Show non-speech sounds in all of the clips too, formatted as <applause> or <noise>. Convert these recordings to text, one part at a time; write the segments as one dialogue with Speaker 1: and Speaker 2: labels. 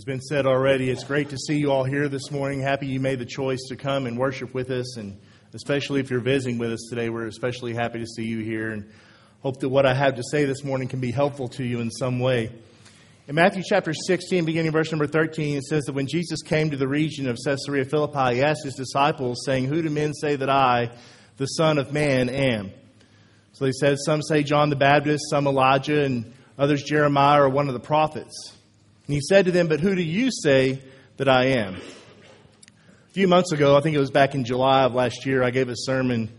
Speaker 1: has been said already, it's great to see you all here this morning. Happy you made the choice to come and worship with us, and especially if you're visiting with us today, we're especially happy to see you here and hope that what I have to say this morning can be helpful to you in some way. In Matthew chapter 16, beginning verse number 13, it says that when Jesus came to the region of Caesarea Philippi, he asked his disciples, saying, Who do men say that I, the Son of Man, am? So he said, Some say John the Baptist, some Elijah, and others Jeremiah or one of the prophets. And he said to them, But who do you say that I am? A few months ago, I think it was back in July of last year, I gave a sermon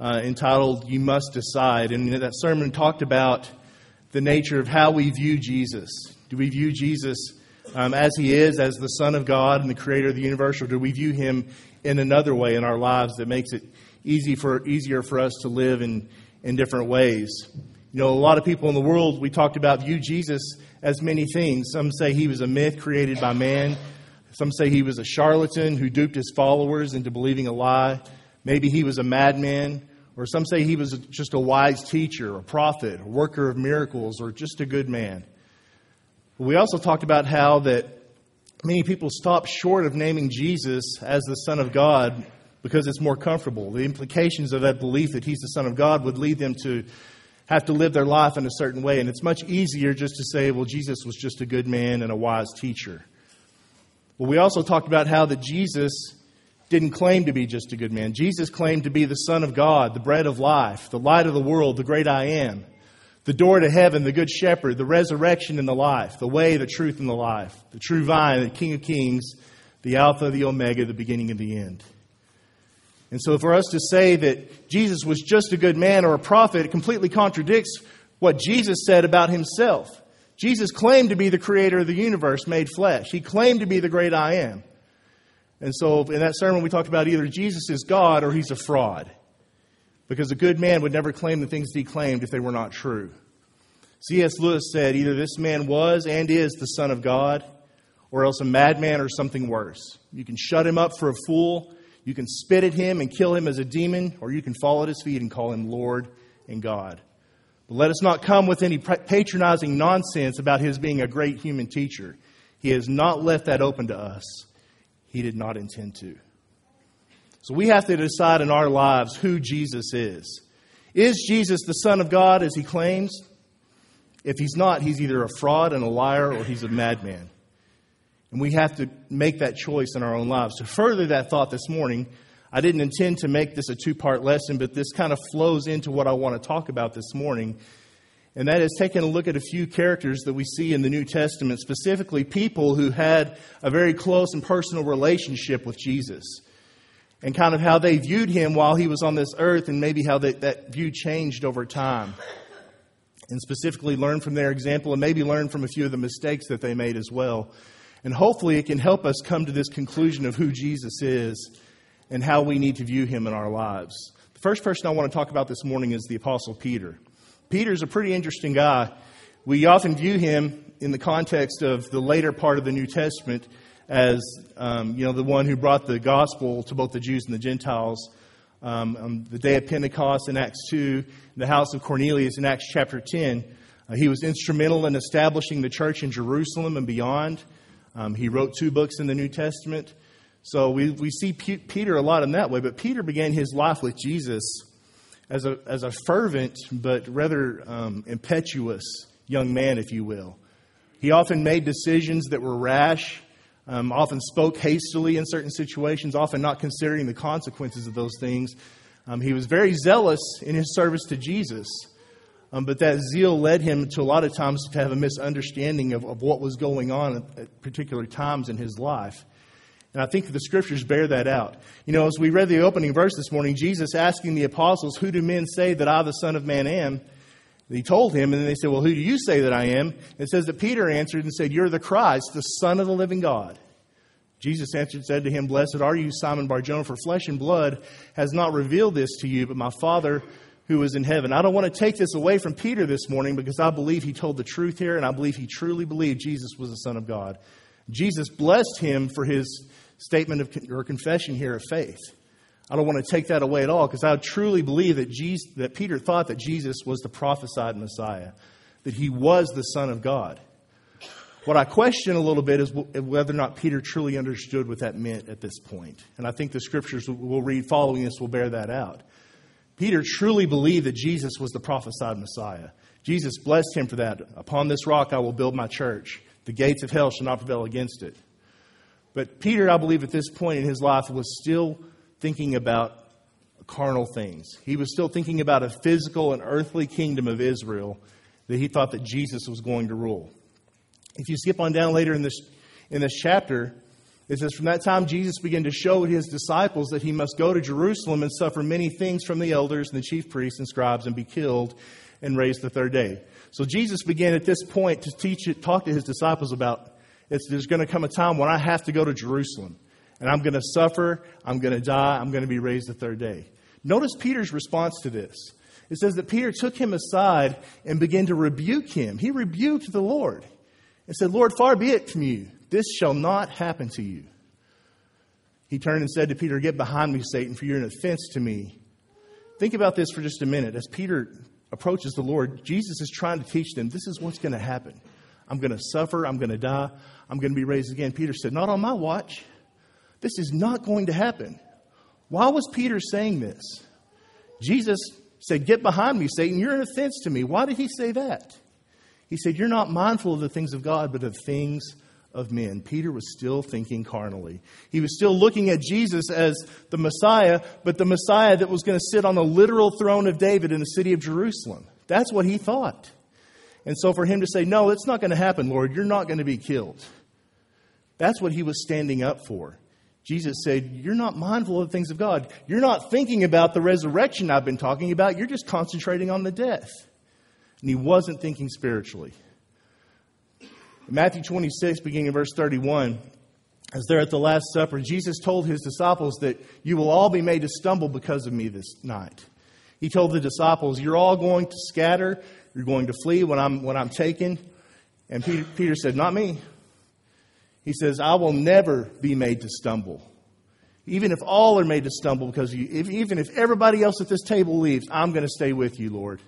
Speaker 1: uh, entitled You Must Decide. And that sermon talked about the nature of how we view Jesus. Do we view Jesus um, as he is, as the Son of God and the creator of the universe, or do we view him in another way in our lives that makes it easy for, easier for us to live in, in different ways? You know, a lot of people in the world, we talked about, view Jesus as many things. Some say he was a myth created by man. Some say he was a charlatan who duped his followers into believing a lie. Maybe he was a madman. Or some say he was just a wise teacher, a prophet, a worker of miracles, or just a good man. We also talked about how that many people stop short of naming Jesus as the Son of God because it's more comfortable. The implications of that belief that he's the Son of God would lead them to have to live their life in a certain way. And it's much easier just to say, well, Jesus was just a good man and a wise teacher. Well, we also talked about how that Jesus didn't claim to be just a good man. Jesus claimed to be the Son of God, the bread of life, the light of the world, the great I am, the door to heaven, the good shepherd, the resurrection and the life, the way, the truth, and the life, the true vine, the King of kings, the Alpha, the Omega, the beginning and the end. And so, for us to say that Jesus was just a good man or a prophet, it completely contradicts what Jesus said about himself. Jesus claimed to be the creator of the universe made flesh, he claimed to be the great I am. And so, in that sermon, we talked about either Jesus is God or he's a fraud. Because a good man would never claim the things that he claimed if they were not true. C.S. Lewis said either this man was and is the Son of God, or else a madman or something worse. You can shut him up for a fool, you can spit at him and kill him as a demon, or you can fall at his feet and call him Lord and God. But let us not come with any patronizing nonsense about his being a great human teacher. He has not left that open to us. He did not intend to. So we have to decide in our lives who Jesus is. Is Jesus the Son of God as he claims? If he's not, he's either a fraud and a liar or he's a madman. And we have to make that choice in our own lives. To further that thought this morning, I didn't intend to make this a two part lesson, but this kind of flows into what I want to talk about this morning. And that is taking a look at a few characters that we see in the New Testament, specifically people who had a very close and personal relationship with Jesus. And kind of how they viewed him while he was on this earth, and maybe how they, that view changed over time. And specifically learn from their example, and maybe learn from a few of the mistakes that they made as well. And hopefully it can help us come to this conclusion of who Jesus is and how we need to view him in our lives. The first person I want to talk about this morning is the Apostle Peter. Peter's a pretty interesting guy. We often view him in the context of the later part of the New Testament as um, you know the one who brought the gospel to both the Jews and the Gentiles. Um, on the day of Pentecost in Acts 2, in the house of Cornelius in Acts chapter 10, uh, he was instrumental in establishing the church in Jerusalem and beyond. Um, he wrote two books in the New Testament. So we, we see P- Peter a lot in that way, but Peter began his life with Jesus as a, as a fervent but rather um, impetuous young man, if you will. He often made decisions that were rash, um, often spoke hastily in certain situations, often not considering the consequences of those things. Um, he was very zealous in his service to Jesus. Um, but that zeal led him to a lot of times to have a misunderstanding of, of what was going on at, at particular times in his life. And I think the scriptures bear that out. You know, as we read the opening verse this morning, Jesus asking the apostles, Who do men say that I, the Son of Man, am? He told him, and then they said, Well, who do you say that I am? It says that Peter answered and said, You're the Christ, the Son of the living God. Jesus answered and said to him, Blessed are you, Simon Barjona, for flesh and blood has not revealed this to you, but my Father who is in heaven. I don't want to take this away from Peter this morning because I believe he told the truth here and I believe he truly believed Jesus was the Son of God. Jesus blessed him for his statement of or confession here of faith. I don't want to take that away at all because I truly believe that, Jesus, that Peter thought that Jesus was the prophesied Messiah, that he was the Son of God. What I question a little bit is whether or not Peter truly understood what that meant at this point. And I think the scriptures we'll read following this will bear that out. Peter truly believed that Jesus was the prophesied Messiah. Jesus blessed him for that. Upon this rock I will build my church. The gates of hell shall not prevail against it. But Peter, I believe, at this point in his life was still thinking about carnal things. He was still thinking about a physical and earthly kingdom of Israel that he thought that Jesus was going to rule. If you skip on down later in this, in this chapter, it says, From that time, Jesus began to show his disciples that he must go to Jerusalem and suffer many things from the elders and the chief priests and scribes and be killed and raised the third day. So Jesus began at this point to teach it, talk to his disciples about it's, there's going to come a time when I have to go to Jerusalem and I'm going to suffer, I'm going to die, I'm going to be raised the third day. Notice Peter's response to this. It says that Peter took him aside and began to rebuke him. He rebuked the Lord and said, Lord, far be it from you. This shall not happen to you. He turned and said to Peter, Get behind me, Satan, for you're an offense to me. Think about this for just a minute. As Peter approaches the Lord, Jesus is trying to teach them this is what's going to happen. I'm going to suffer. I'm going to die. I'm going to be raised again. Peter said, Not on my watch. This is not going to happen. Why was Peter saying this? Jesus said, Get behind me, Satan. You're an offense to me. Why did he say that? He said, You're not mindful of the things of God, but of things of men. Peter was still thinking carnally. He was still looking at Jesus as the Messiah, but the Messiah that was going to sit on the literal throne of David in the city of Jerusalem. That's what he thought. And so for him to say, No, it's not going to happen, Lord, you're not going to be killed. That's what he was standing up for. Jesus said, You're not mindful of the things of God. You're not thinking about the resurrection I've been talking about. You're just concentrating on the death. And he wasn't thinking spiritually. Matthew 26, beginning in verse 31, as they're at the Last Supper, Jesus told his disciples that you will all be made to stumble because of me this night. He told the disciples, You're all going to scatter, you're going to flee when I'm, when I'm taken. And Peter, Peter said, Not me. He says, I will never be made to stumble. Even if all are made to stumble because you, if, even if everybody else at this table leaves, I'm going to stay with you, Lord.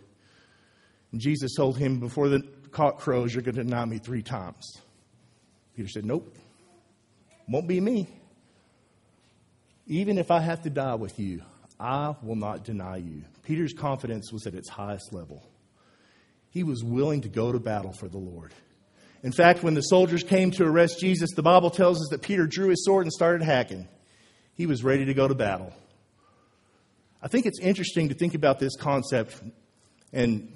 Speaker 1: And Jesus told him, Before the cock crows, you're going to deny me three times. Peter said, Nope, won't be me. Even if I have to die with you, I will not deny you. Peter's confidence was at its highest level. He was willing to go to battle for the Lord. In fact, when the soldiers came to arrest Jesus, the Bible tells us that Peter drew his sword and started hacking. He was ready to go to battle. I think it's interesting to think about this concept and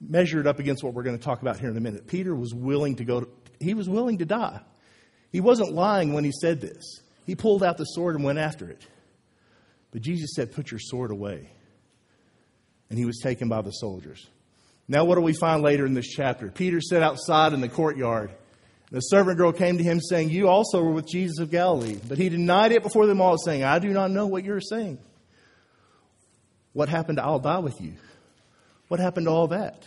Speaker 1: measure it up against what we're going to talk about here in a minute. Peter was willing to go, to, he was willing to die. He wasn't lying when he said this. He pulled out the sword and went after it. But Jesus said, Put your sword away. And he was taken by the soldiers. Now, what do we find later in this chapter? Peter sat outside in the courtyard. The servant girl came to him saying, You also were with Jesus of Galilee. But he denied it before them all, saying, I do not know what you're saying. What happened to I'll die with you? What happened to all that?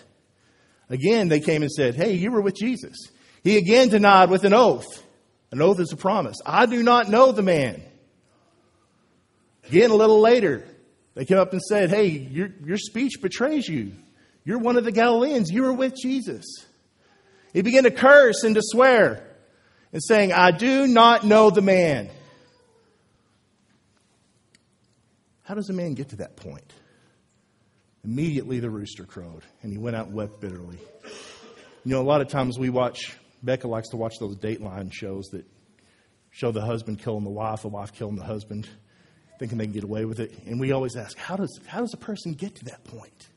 Speaker 1: Again, they came and said, Hey, you were with Jesus. He again denied with an oath. An oath is a promise. I do not know the man. Again, a little later, they came up and said, Hey, your, your speech betrays you. You're one of the Galileans. You were with Jesus. He began to curse and to swear and saying, I do not know the man. How does a man get to that point? Immediately the rooster crowed and he went out and wept bitterly. You know, a lot of times we watch, Becca likes to watch those Dateline shows that show the husband killing the wife, the wife killing the husband, thinking they can get away with it. And we always ask, how does, how does a person get to that point?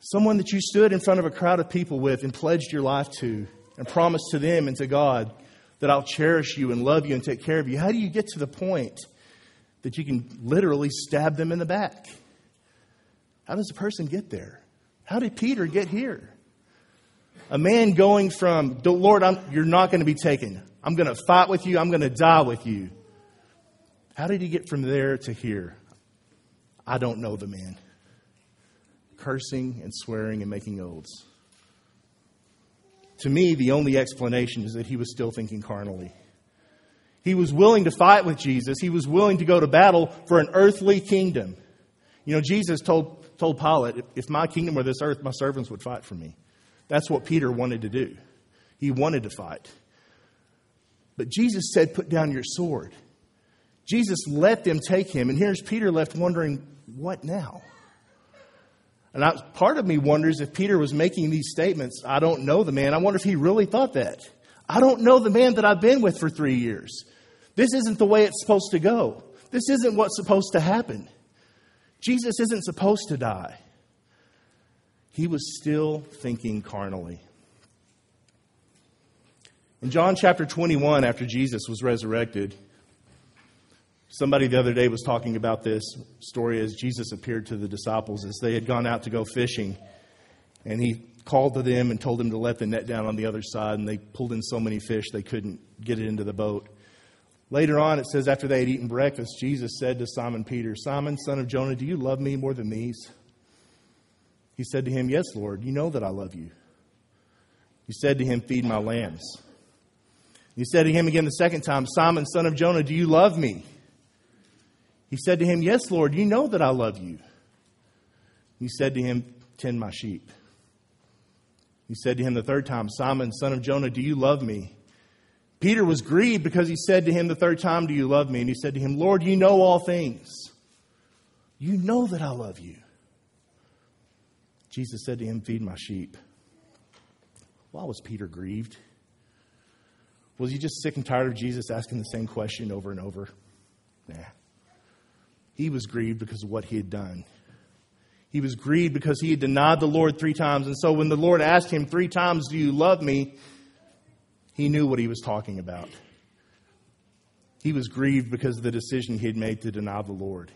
Speaker 1: Someone that you stood in front of a crowd of people with and pledged your life to and promised to them and to God that I'll cherish you and love you and take care of you. How do you get to the point that you can literally stab them in the back? How does a person get there? How did Peter get here? A man going from, Lord, I'm, you're not going to be taken. I'm going to fight with you. I'm going to die with you. How did he get from there to here? I don't know the man cursing and swearing and making oaths. To me, the only explanation is that he was still thinking carnally. He was willing to fight with Jesus. He was willing to go to battle for an earthly kingdom. You know, Jesus told, told Pilate, if my kingdom were this earth, my servants would fight for me. That's what Peter wanted to do. He wanted to fight. But Jesus said, Put down your sword. Jesus let them take him. And here's Peter left wondering, What now? And I, part of me wonders if Peter was making these statements, I don't know the man. I wonder if he really thought that. I don't know the man that I've been with for three years. This isn't the way it's supposed to go. This isn't what's supposed to happen. Jesus isn't supposed to die. He was still thinking carnally. In John chapter 21, after Jesus was resurrected, somebody the other day was talking about this story as Jesus appeared to the disciples as they had gone out to go fishing. And he called to them and told them to let the net down on the other side, and they pulled in so many fish they couldn't get it into the boat. Later on, it says, after they had eaten breakfast, Jesus said to Simon Peter, Simon, son of Jonah, do you love me more than these? He said to him, Yes, Lord, you know that I love you. He said to him, Feed my lambs. He said to him again the second time, Simon, son of Jonah, do you love me? He said to him, Yes, Lord, you know that I love you. He said to him, Tend my sheep. He said to him the third time, Simon, son of Jonah, do you love me? Peter was grieved because he said to him the third time, Do you love me? And he said to him, Lord, you know all things. You know that I love you. Jesus said to him, Feed my sheep. Why was Peter grieved? Was he just sick and tired of Jesus asking the same question over and over? Nah. He was grieved because of what he had done. He was grieved because he had denied the Lord three times. And so when the Lord asked him three times, Do you love me? He knew what he was talking about. He was grieved because of the decision he had made to deny the Lord.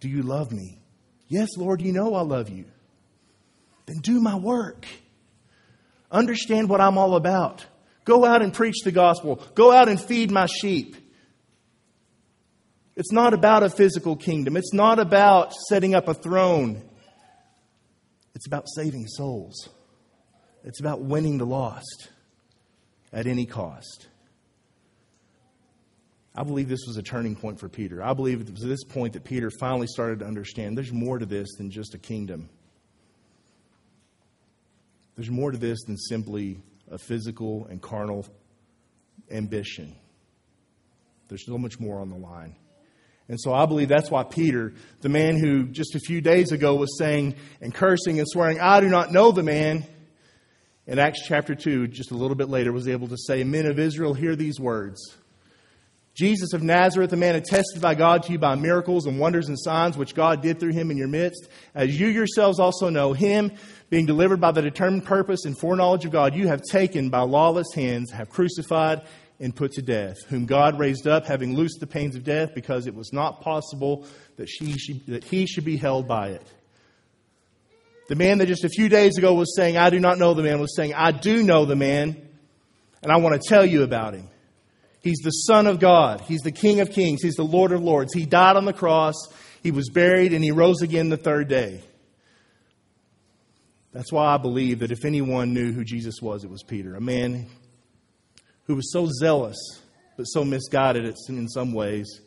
Speaker 1: Do you love me? Yes, Lord, you know I love you. Then do my work. Understand what I'm all about. Go out and preach the gospel. Go out and feed my sheep. It's not about a physical kingdom. It's not about setting up a throne. It's about saving souls. It's about winning the lost at any cost. I believe this was a turning point for Peter. I believe it was this point that Peter finally started to understand there's more to this than just a kingdom. There's more to this than simply a physical and carnal ambition. There's so much more on the line. And so I believe that's why Peter, the man who just a few days ago was saying and cursing and swearing, I do not know the man, in Acts chapter 2, just a little bit later, was able to say, Men of Israel, hear these words. Jesus of Nazareth, a man attested by God to you by miracles and wonders and signs which God did through him in your midst, as you yourselves also know, him being delivered by the determined purpose and foreknowledge of God, you have taken by lawless hands, have crucified and put to death, whom God raised up, having loosed the pains of death, because it was not possible that, she should, that he should be held by it. The man that just a few days ago was saying, I do not know the man, was saying, I do know the man, and I want to tell you about him. He's the Son of God. He's the King of Kings. He's the Lord of Lords. He died on the cross. He was buried, and he rose again the third day. That's why I believe that if anyone knew who Jesus was, it was Peter, a man who was so zealous, but so misguided in some ways,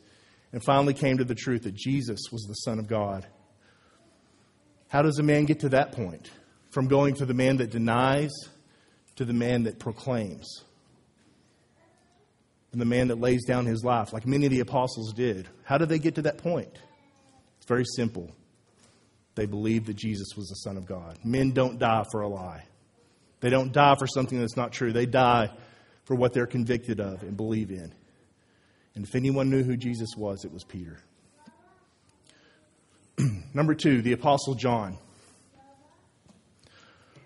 Speaker 1: and finally came to the truth that Jesus was the Son of God. How does a man get to that point? From going to the man that denies to the man that proclaims. And the man that lays down his life, like many of the apostles did. How did they get to that point? It's very simple. They believed that Jesus was the Son of God. Men don't die for a lie, they don't die for something that's not true. They die for what they're convicted of and believe in. And if anyone knew who Jesus was, it was Peter. <clears throat> Number two, the Apostle John.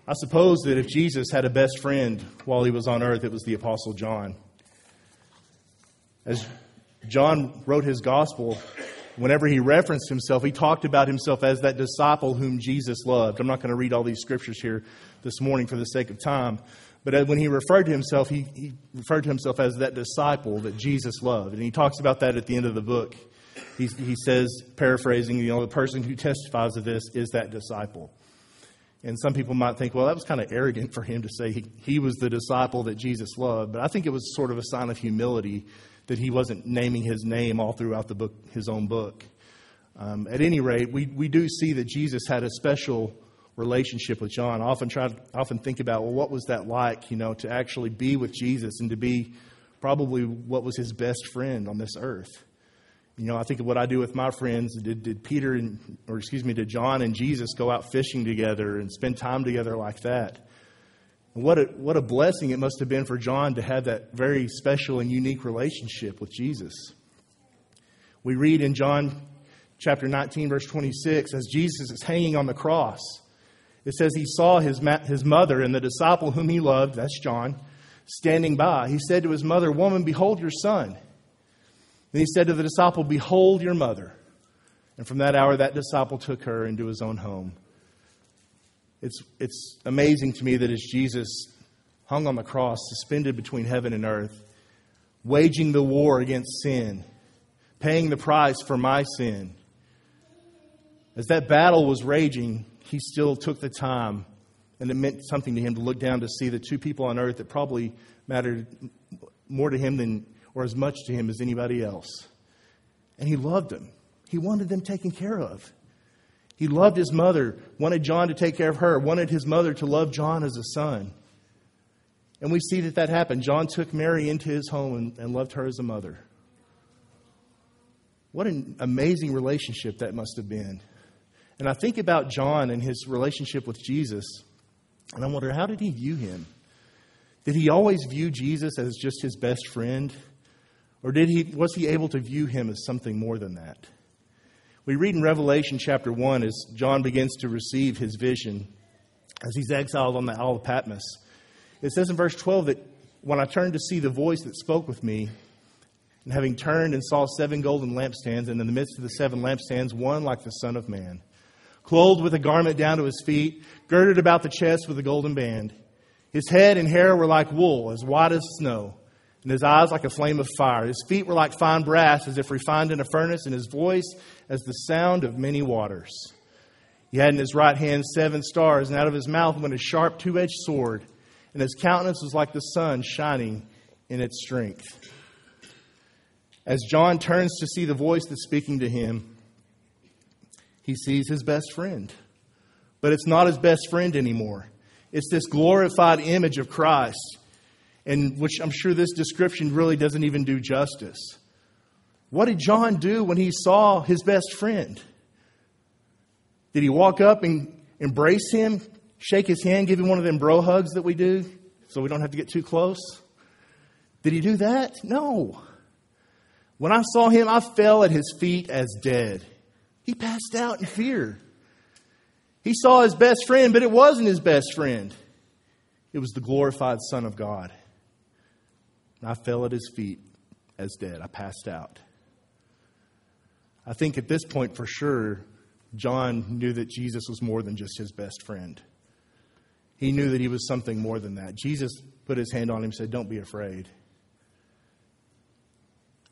Speaker 1: I suppose that if Jesus had a best friend while he was on earth, it was the Apostle John. As John wrote his gospel, whenever he referenced himself, he talked about himself as that disciple whom Jesus loved. I'm not going to read all these scriptures here this morning for the sake of time. But uh, when he referred to himself, he, he referred to himself as that disciple that Jesus loved. And he talks about that at the end of the book he, he says, paraphrasing, you know, the person who testifies of this is that disciple. And some people might think, well, that was kind of arrogant for him to say he, he was the disciple that Jesus loved. But I think it was sort of a sign of humility that he wasn't naming his name all throughout the book, his own book. Um, at any rate, we, we do see that Jesus had a special relationship with John. I often try, often think about, well, what was that like, you know, to actually be with Jesus and to be probably what was his best friend on this earth. You know, I think of what I do with my friends. Did, did Peter and, or excuse me, did John and Jesus go out fishing together and spend time together like that? And what a, what a blessing it must have been for John to have that very special and unique relationship with Jesus. We read in John chapter 19, verse 26, as Jesus is hanging on the cross, it says he saw his, his mother and the disciple whom he loved, that's John, standing by. He said to his mother, Woman, behold your son. Then he said to the disciple, Behold your mother. And from that hour, that disciple took her into his own home. It's, it's amazing to me that as Jesus hung on the cross, suspended between heaven and earth, waging the war against sin, paying the price for my sin, as that battle was raging, he still took the time, and it meant something to him to look down to see the two people on earth that probably mattered more to him than or as much to him as anybody else. And he loved them. He wanted them taken care of. He loved his mother, wanted John to take care of her, wanted his mother to love John as a son. And we see that that happened. John took Mary into his home and, and loved her as a mother. What an amazing relationship that must have been. And I think about John and his relationship with Jesus, and I wonder how did he view him? Did he always view Jesus as just his best friend? Or did he, was he able to view him as something more than that? We read in Revelation chapter 1 as John begins to receive his vision as he's exiled on the Isle of Patmos. It says in verse 12 that when I turned to see the voice that spoke with me, and having turned and saw seven golden lampstands, and in the midst of the seven lampstands, one like the Son of Man, clothed with a garment down to his feet, girded about the chest with a golden band. His head and hair were like wool, as white as snow and his eyes like a flame of fire. His feet were like fine brass, as if refined in a furnace, and his voice as the sound of many waters. He had in his right hand seven stars, and out of his mouth went a sharp two edged sword, and his countenance was like the sun shining in its strength. As John turns to see the voice that's speaking to him, he sees his best friend. But it's not his best friend anymore. It's this glorified image of Christ and which I'm sure this description really doesn't even do justice. What did John do when he saw his best friend? Did he walk up and embrace him, shake his hand, give him one of them bro hugs that we do so we don't have to get too close? Did he do that? No. When I saw him, I fell at his feet as dead. He passed out in fear. He saw his best friend, but it wasn't his best friend. It was the glorified Son of God. I fell at his feet as dead. I passed out. I think at this point, for sure, John knew that Jesus was more than just his best friend. He knew that he was something more than that. Jesus put his hand on him and said, Don't be afraid.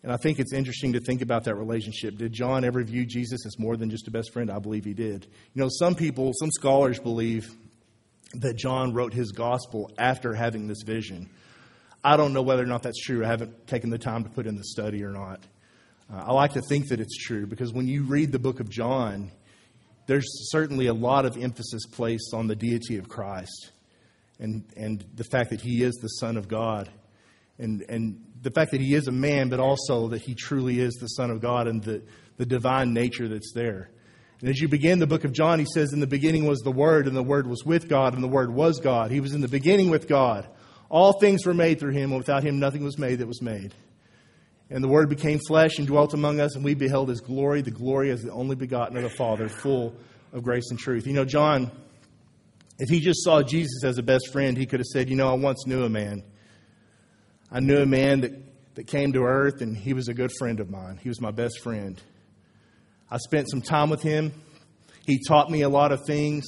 Speaker 1: And I think it's interesting to think about that relationship. Did John ever view Jesus as more than just a best friend? I believe he did. You know, some people, some scholars believe that John wrote his gospel after having this vision. I don't know whether or not that's true. I haven't taken the time to put in the study or not. Uh, I like to think that it's true because when you read the book of John, there's certainly a lot of emphasis placed on the deity of Christ and, and the fact that he is the Son of God and, and the fact that he is a man, but also that he truly is the Son of God and the, the divine nature that's there. And as you begin the book of John, he says, In the beginning was the Word, and the Word was with God, and the Word was God. He was in the beginning with God. All things were made through him, and without him nothing was made that was made. And the Word became flesh and dwelt among us, and we beheld his glory, the glory as the only begotten of the Father, full of grace and truth. You know, John, if he just saw Jesus as a best friend, he could have said, You know, I once knew a man. I knew a man that, that came to earth, and he was a good friend of mine. He was my best friend. I spent some time with him. He taught me a lot of things.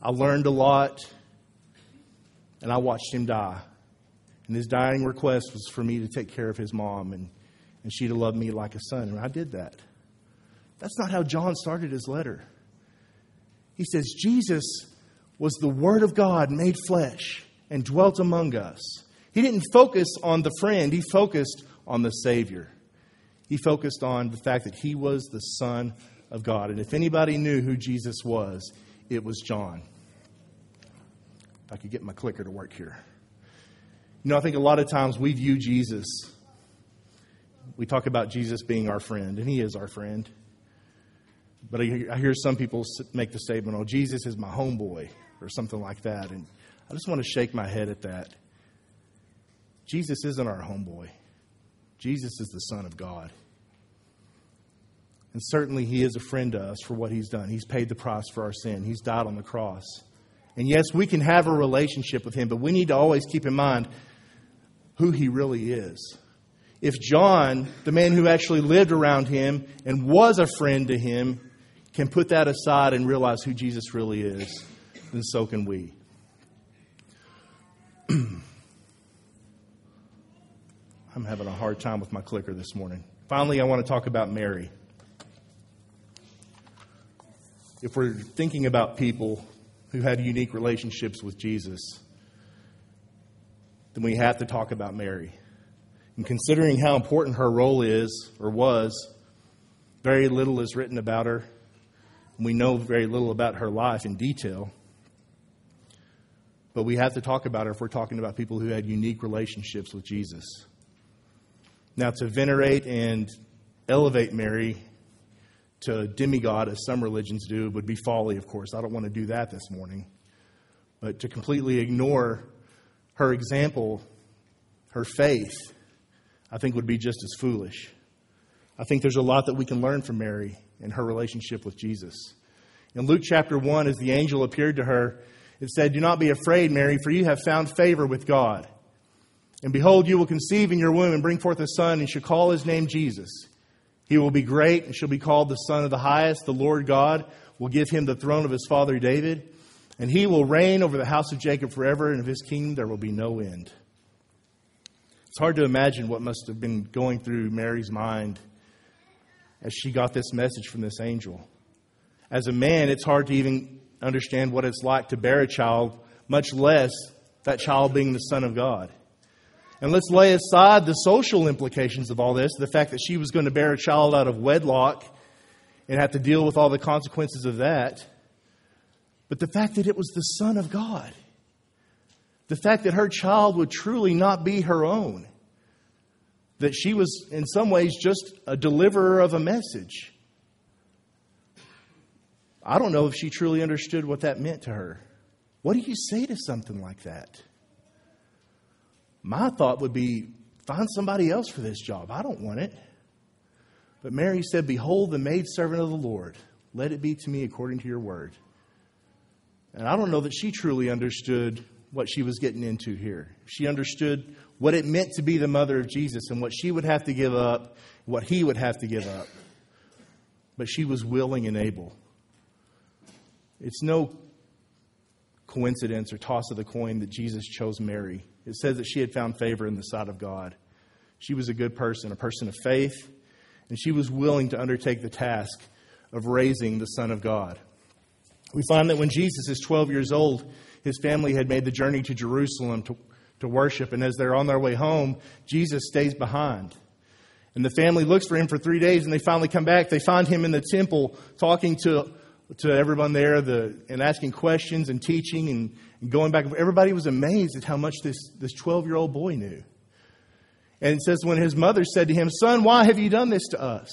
Speaker 1: I learned a lot and I watched him die. And his dying request was for me to take care of his mom and, and she to love me like a son. And I did that. That's not how John started his letter. He says, Jesus was the Word of God made flesh and dwelt among us. He didn't focus on the friend, he focused on the Savior. He focused on the fact that he was the Son of God. And if anybody knew who Jesus was, it was John. If I could get my clicker to work here. You know, I think a lot of times we view Jesus, we talk about Jesus being our friend, and he is our friend. But I hear some people make the statement, oh, Jesus is my homeboy, or something like that. And I just want to shake my head at that. Jesus isn't our homeboy, Jesus is the Son of God. And certainly, He is a friend to us for what He's done. He's paid the price for our sin, He's died on the cross. And yes, we can have a relationship with Him, but we need to always keep in mind who he really is. If John, the man who actually lived around him and was a friend to him, can put that aside and realize who Jesus really is, then so can we. <clears throat> I'm having a hard time with my clicker this morning. Finally, I want to talk about Mary. If we're thinking about people who had unique relationships with Jesus, then we have to talk about Mary. And considering how important her role is or was, very little is written about her. We know very little about her life in detail. But we have to talk about her if we're talking about people who had unique relationships with Jesus. Now, to venerate and elevate Mary to demigod, as some religions do, would be folly, of course. I don't want to do that this morning. But to completely ignore her example, her faith, I think would be just as foolish. I think there's a lot that we can learn from Mary and her relationship with Jesus. In Luke chapter 1, as the angel appeared to her, it said, Do not be afraid, Mary, for you have found favor with God. And behold, you will conceive in your womb and bring forth a son, and shall call his name Jesus. He will be great and shall be called the Son of the Highest. The Lord God will give him the throne of his father David and he will reign over the house of Jacob forever, and of his kingdom there will be no end. It's hard to imagine what must have been going through Mary's mind as she got this message from this angel. As a man, it's hard to even understand what it's like to bear a child, much less that child being the Son of God. And let's lay aside the social implications of all this, the fact that she was going to bear a child out of wedlock and have to deal with all the consequences of that but the fact that it was the Son of God, the fact that her child would truly not be her own, that she was in some ways just a deliverer of a message. I don't know if she truly understood what that meant to her. What do you say to something like that? My thought would be find somebody else for this job. I don't want it. But Mary said, Behold, the maidservant of the Lord. Let it be to me according to your word. And I don't know that she truly understood what she was getting into here. She understood what it meant to be the mother of Jesus and what she would have to give up, what he would have to give up. But she was willing and able. It's no coincidence or toss of the coin that Jesus chose Mary. It says that she had found favor in the sight of God. She was a good person, a person of faith, and she was willing to undertake the task of raising the Son of God. We find that when Jesus is 12 years old, his family had made the journey to Jerusalem to, to worship, and as they're on their way home, Jesus stays behind. And the family looks for him for three days, and they finally come back. They find him in the temple talking to, to everyone there the, and asking questions and teaching and, and going back. Everybody was amazed at how much this, this 12 year old boy knew. And it says, when his mother said to him, Son, why have you done this to us?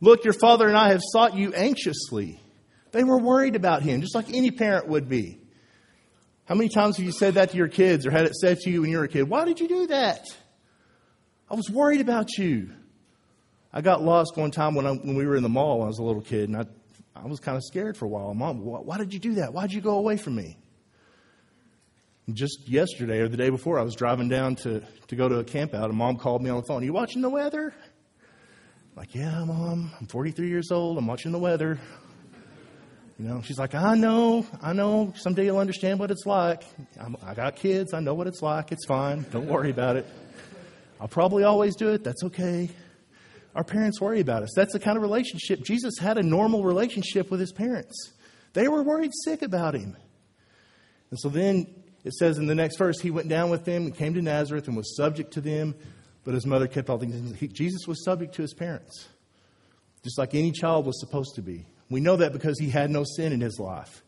Speaker 1: Look, your father and I have sought you anxiously. They were worried about him, just like any parent would be. How many times have you said that to your kids or had it said to you when you were a kid? Why did you do that? I was worried about you. I got lost one time when, I, when we were in the mall when I was a little kid, and I, I was kind of scared for a while. Mom, why, did you do that? Why did you go away from me? Just yesterday or the day before, I was driving down to, to go to a camp out, and mom called me on the phone. Are you watching the weather? I'm like, yeah, mom. I'm 43 years old. I'm watching the weather. You know, she's like, I know, I know. Someday you'll understand what it's like. I'm, I got kids. I know what it's like. It's fine. Don't worry about it. I'll probably always do it. That's okay. Our parents worry about us. That's the kind of relationship. Jesus had a normal relationship with his parents. They were worried sick about him. And so then it says in the next verse, he went down with them and came to Nazareth and was subject to them, but his mother kept all things. He, Jesus was subject to his parents, just like any child was supposed to be. We know that because he had no sin in his life.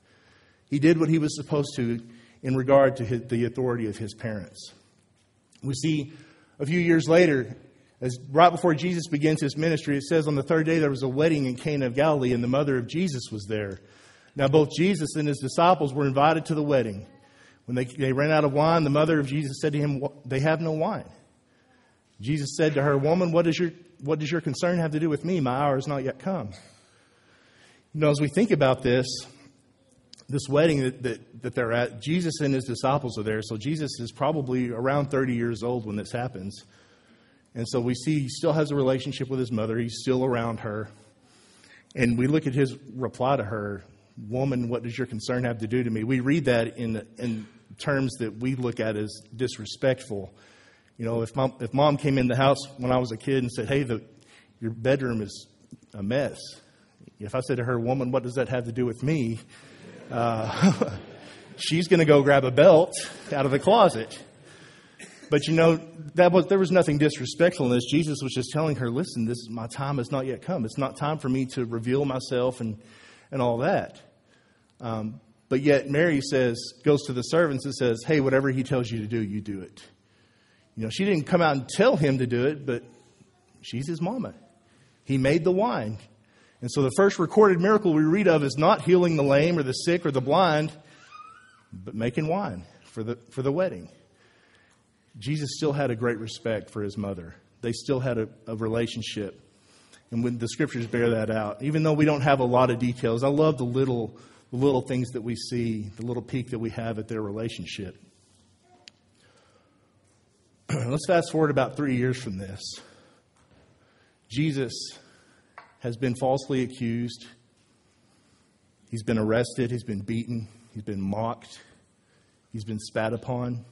Speaker 1: He did what he was supposed to in regard to his, the authority of his parents. We see a few years later, as right before Jesus begins his ministry, it says on the third day there was a wedding in Cana of Galilee, and the mother of Jesus was there. Now, both Jesus and his disciples were invited to the wedding. When they, they ran out of wine, the mother of Jesus said to him, They have no wine. Jesus said to her, Woman, what, is your, what does your concern have to do with me? My hour has not yet come. You know, as we think about this, this wedding that, that, that they're at, Jesus and his disciples are there. So Jesus is probably around 30 years old when this happens. And so we see he still has a relationship with his mother. He's still around her. And we look at his reply to her Woman, what does your concern have to do to me? We read that in, in terms that we look at as disrespectful. You know, if mom, if mom came in the house when I was a kid and said, Hey, the, your bedroom is a mess. If I said to her, Woman, what does that have to do with me? Uh, <laughs> she's going to go grab a belt out of the closet. But you know, that was, there was nothing disrespectful in this. Jesus was just telling her, listen, this my time has not yet come. It's not time for me to reveal myself and, and all that. Um, but yet Mary says, goes to the servants and says, hey, whatever he tells you to do, you do it. You know, she didn't come out and tell him to do it, but she's his mama. He made the wine. And so the first recorded miracle we read of is not healing the lame or the sick or the blind, but making wine for the, for the wedding. Jesus still had a great respect for his mother. They still had a, a relationship. And when the scriptures bear that out, even though we don't have a lot of details, I love the little, the little things that we see, the little peek that we have at their relationship. <clears throat> Let's fast forward about three years from this. Jesus has been falsely accused. He's been arrested. He's been beaten. He's been mocked. He's been spat upon.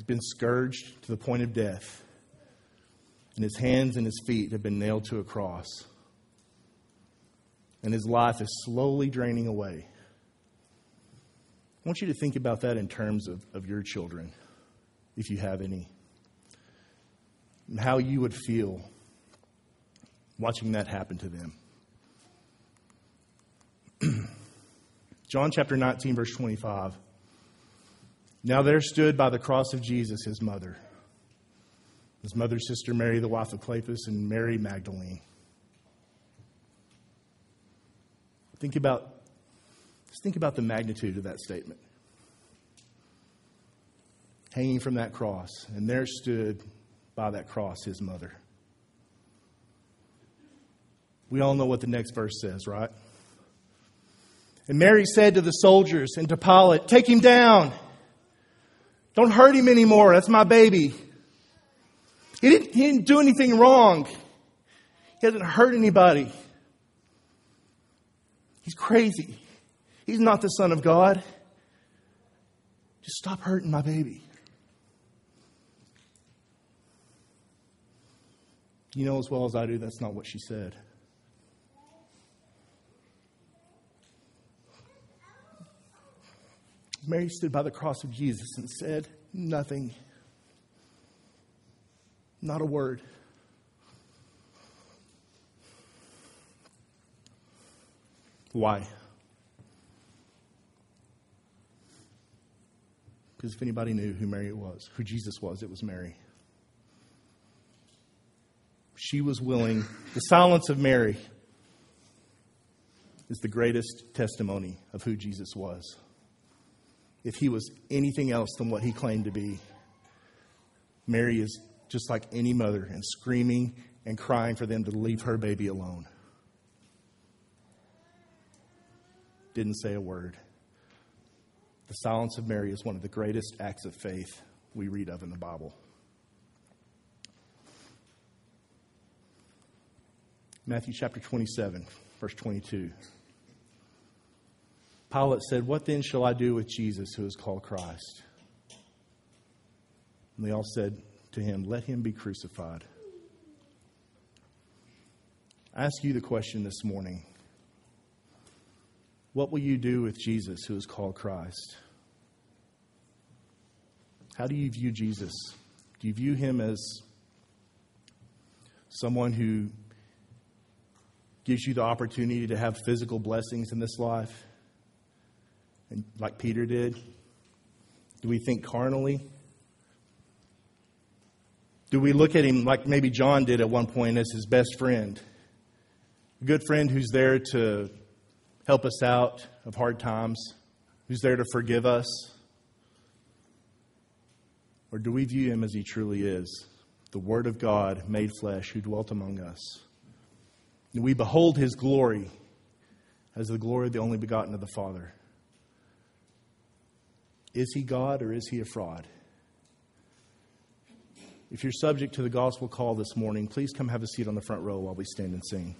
Speaker 1: He's been scourged to the point of death, and his hands and his feet have been nailed to a cross. And his life is slowly draining away. I want you to think about that in terms of, of your children, if you have any, and how you would feel watching that happen to them. <clears throat> John chapter 19, verse 25. Now there stood by the cross of Jesus his mother, his mother's sister Mary, the wife of Cleophas, and Mary Magdalene. Think about, just think about the magnitude of that statement. Hanging from that cross, and there stood by that cross his mother. We all know what the next verse says, right? And Mary said to the soldiers and to Pilate, Take him down. Don't hurt him anymore. That's my baby. He didn't, he didn't do anything wrong. He hasn't hurt anybody. He's crazy. He's not the Son of God. Just stop hurting my baby. You know as well as I do, that's not what she said. Mary stood by the cross of Jesus and said nothing, not a word. Why? Because if anybody knew who Mary was, who Jesus was, it was Mary. She was willing, the silence of Mary is the greatest testimony of who Jesus was if he was anything else than what he claimed to be. Mary is just like any mother and screaming and crying for them to leave her baby alone. Didn't say a word. The silence of Mary is one of the greatest acts of faith we read of in the Bible. Matthew chapter 27, verse 22. Pilate said, What then shall I do with Jesus who is called Christ? And they all said to him, Let him be crucified. I ask you the question this morning What will you do with Jesus who is called Christ? How do you view Jesus? Do you view him as someone who gives you the opportunity to have physical blessings in this life? Like Peter did? Do we think carnally? Do we look at him like maybe John did at one point as his best friend? A good friend who's there to help us out of hard times, who's there to forgive us? Or do we view him as he truly is, the Word of God made flesh who dwelt among us? And we behold his glory as the glory of the only begotten of the Father. Is he God or is he a fraud? If you're subject to the gospel call this morning, please come have a seat on the front row while we stand and sing.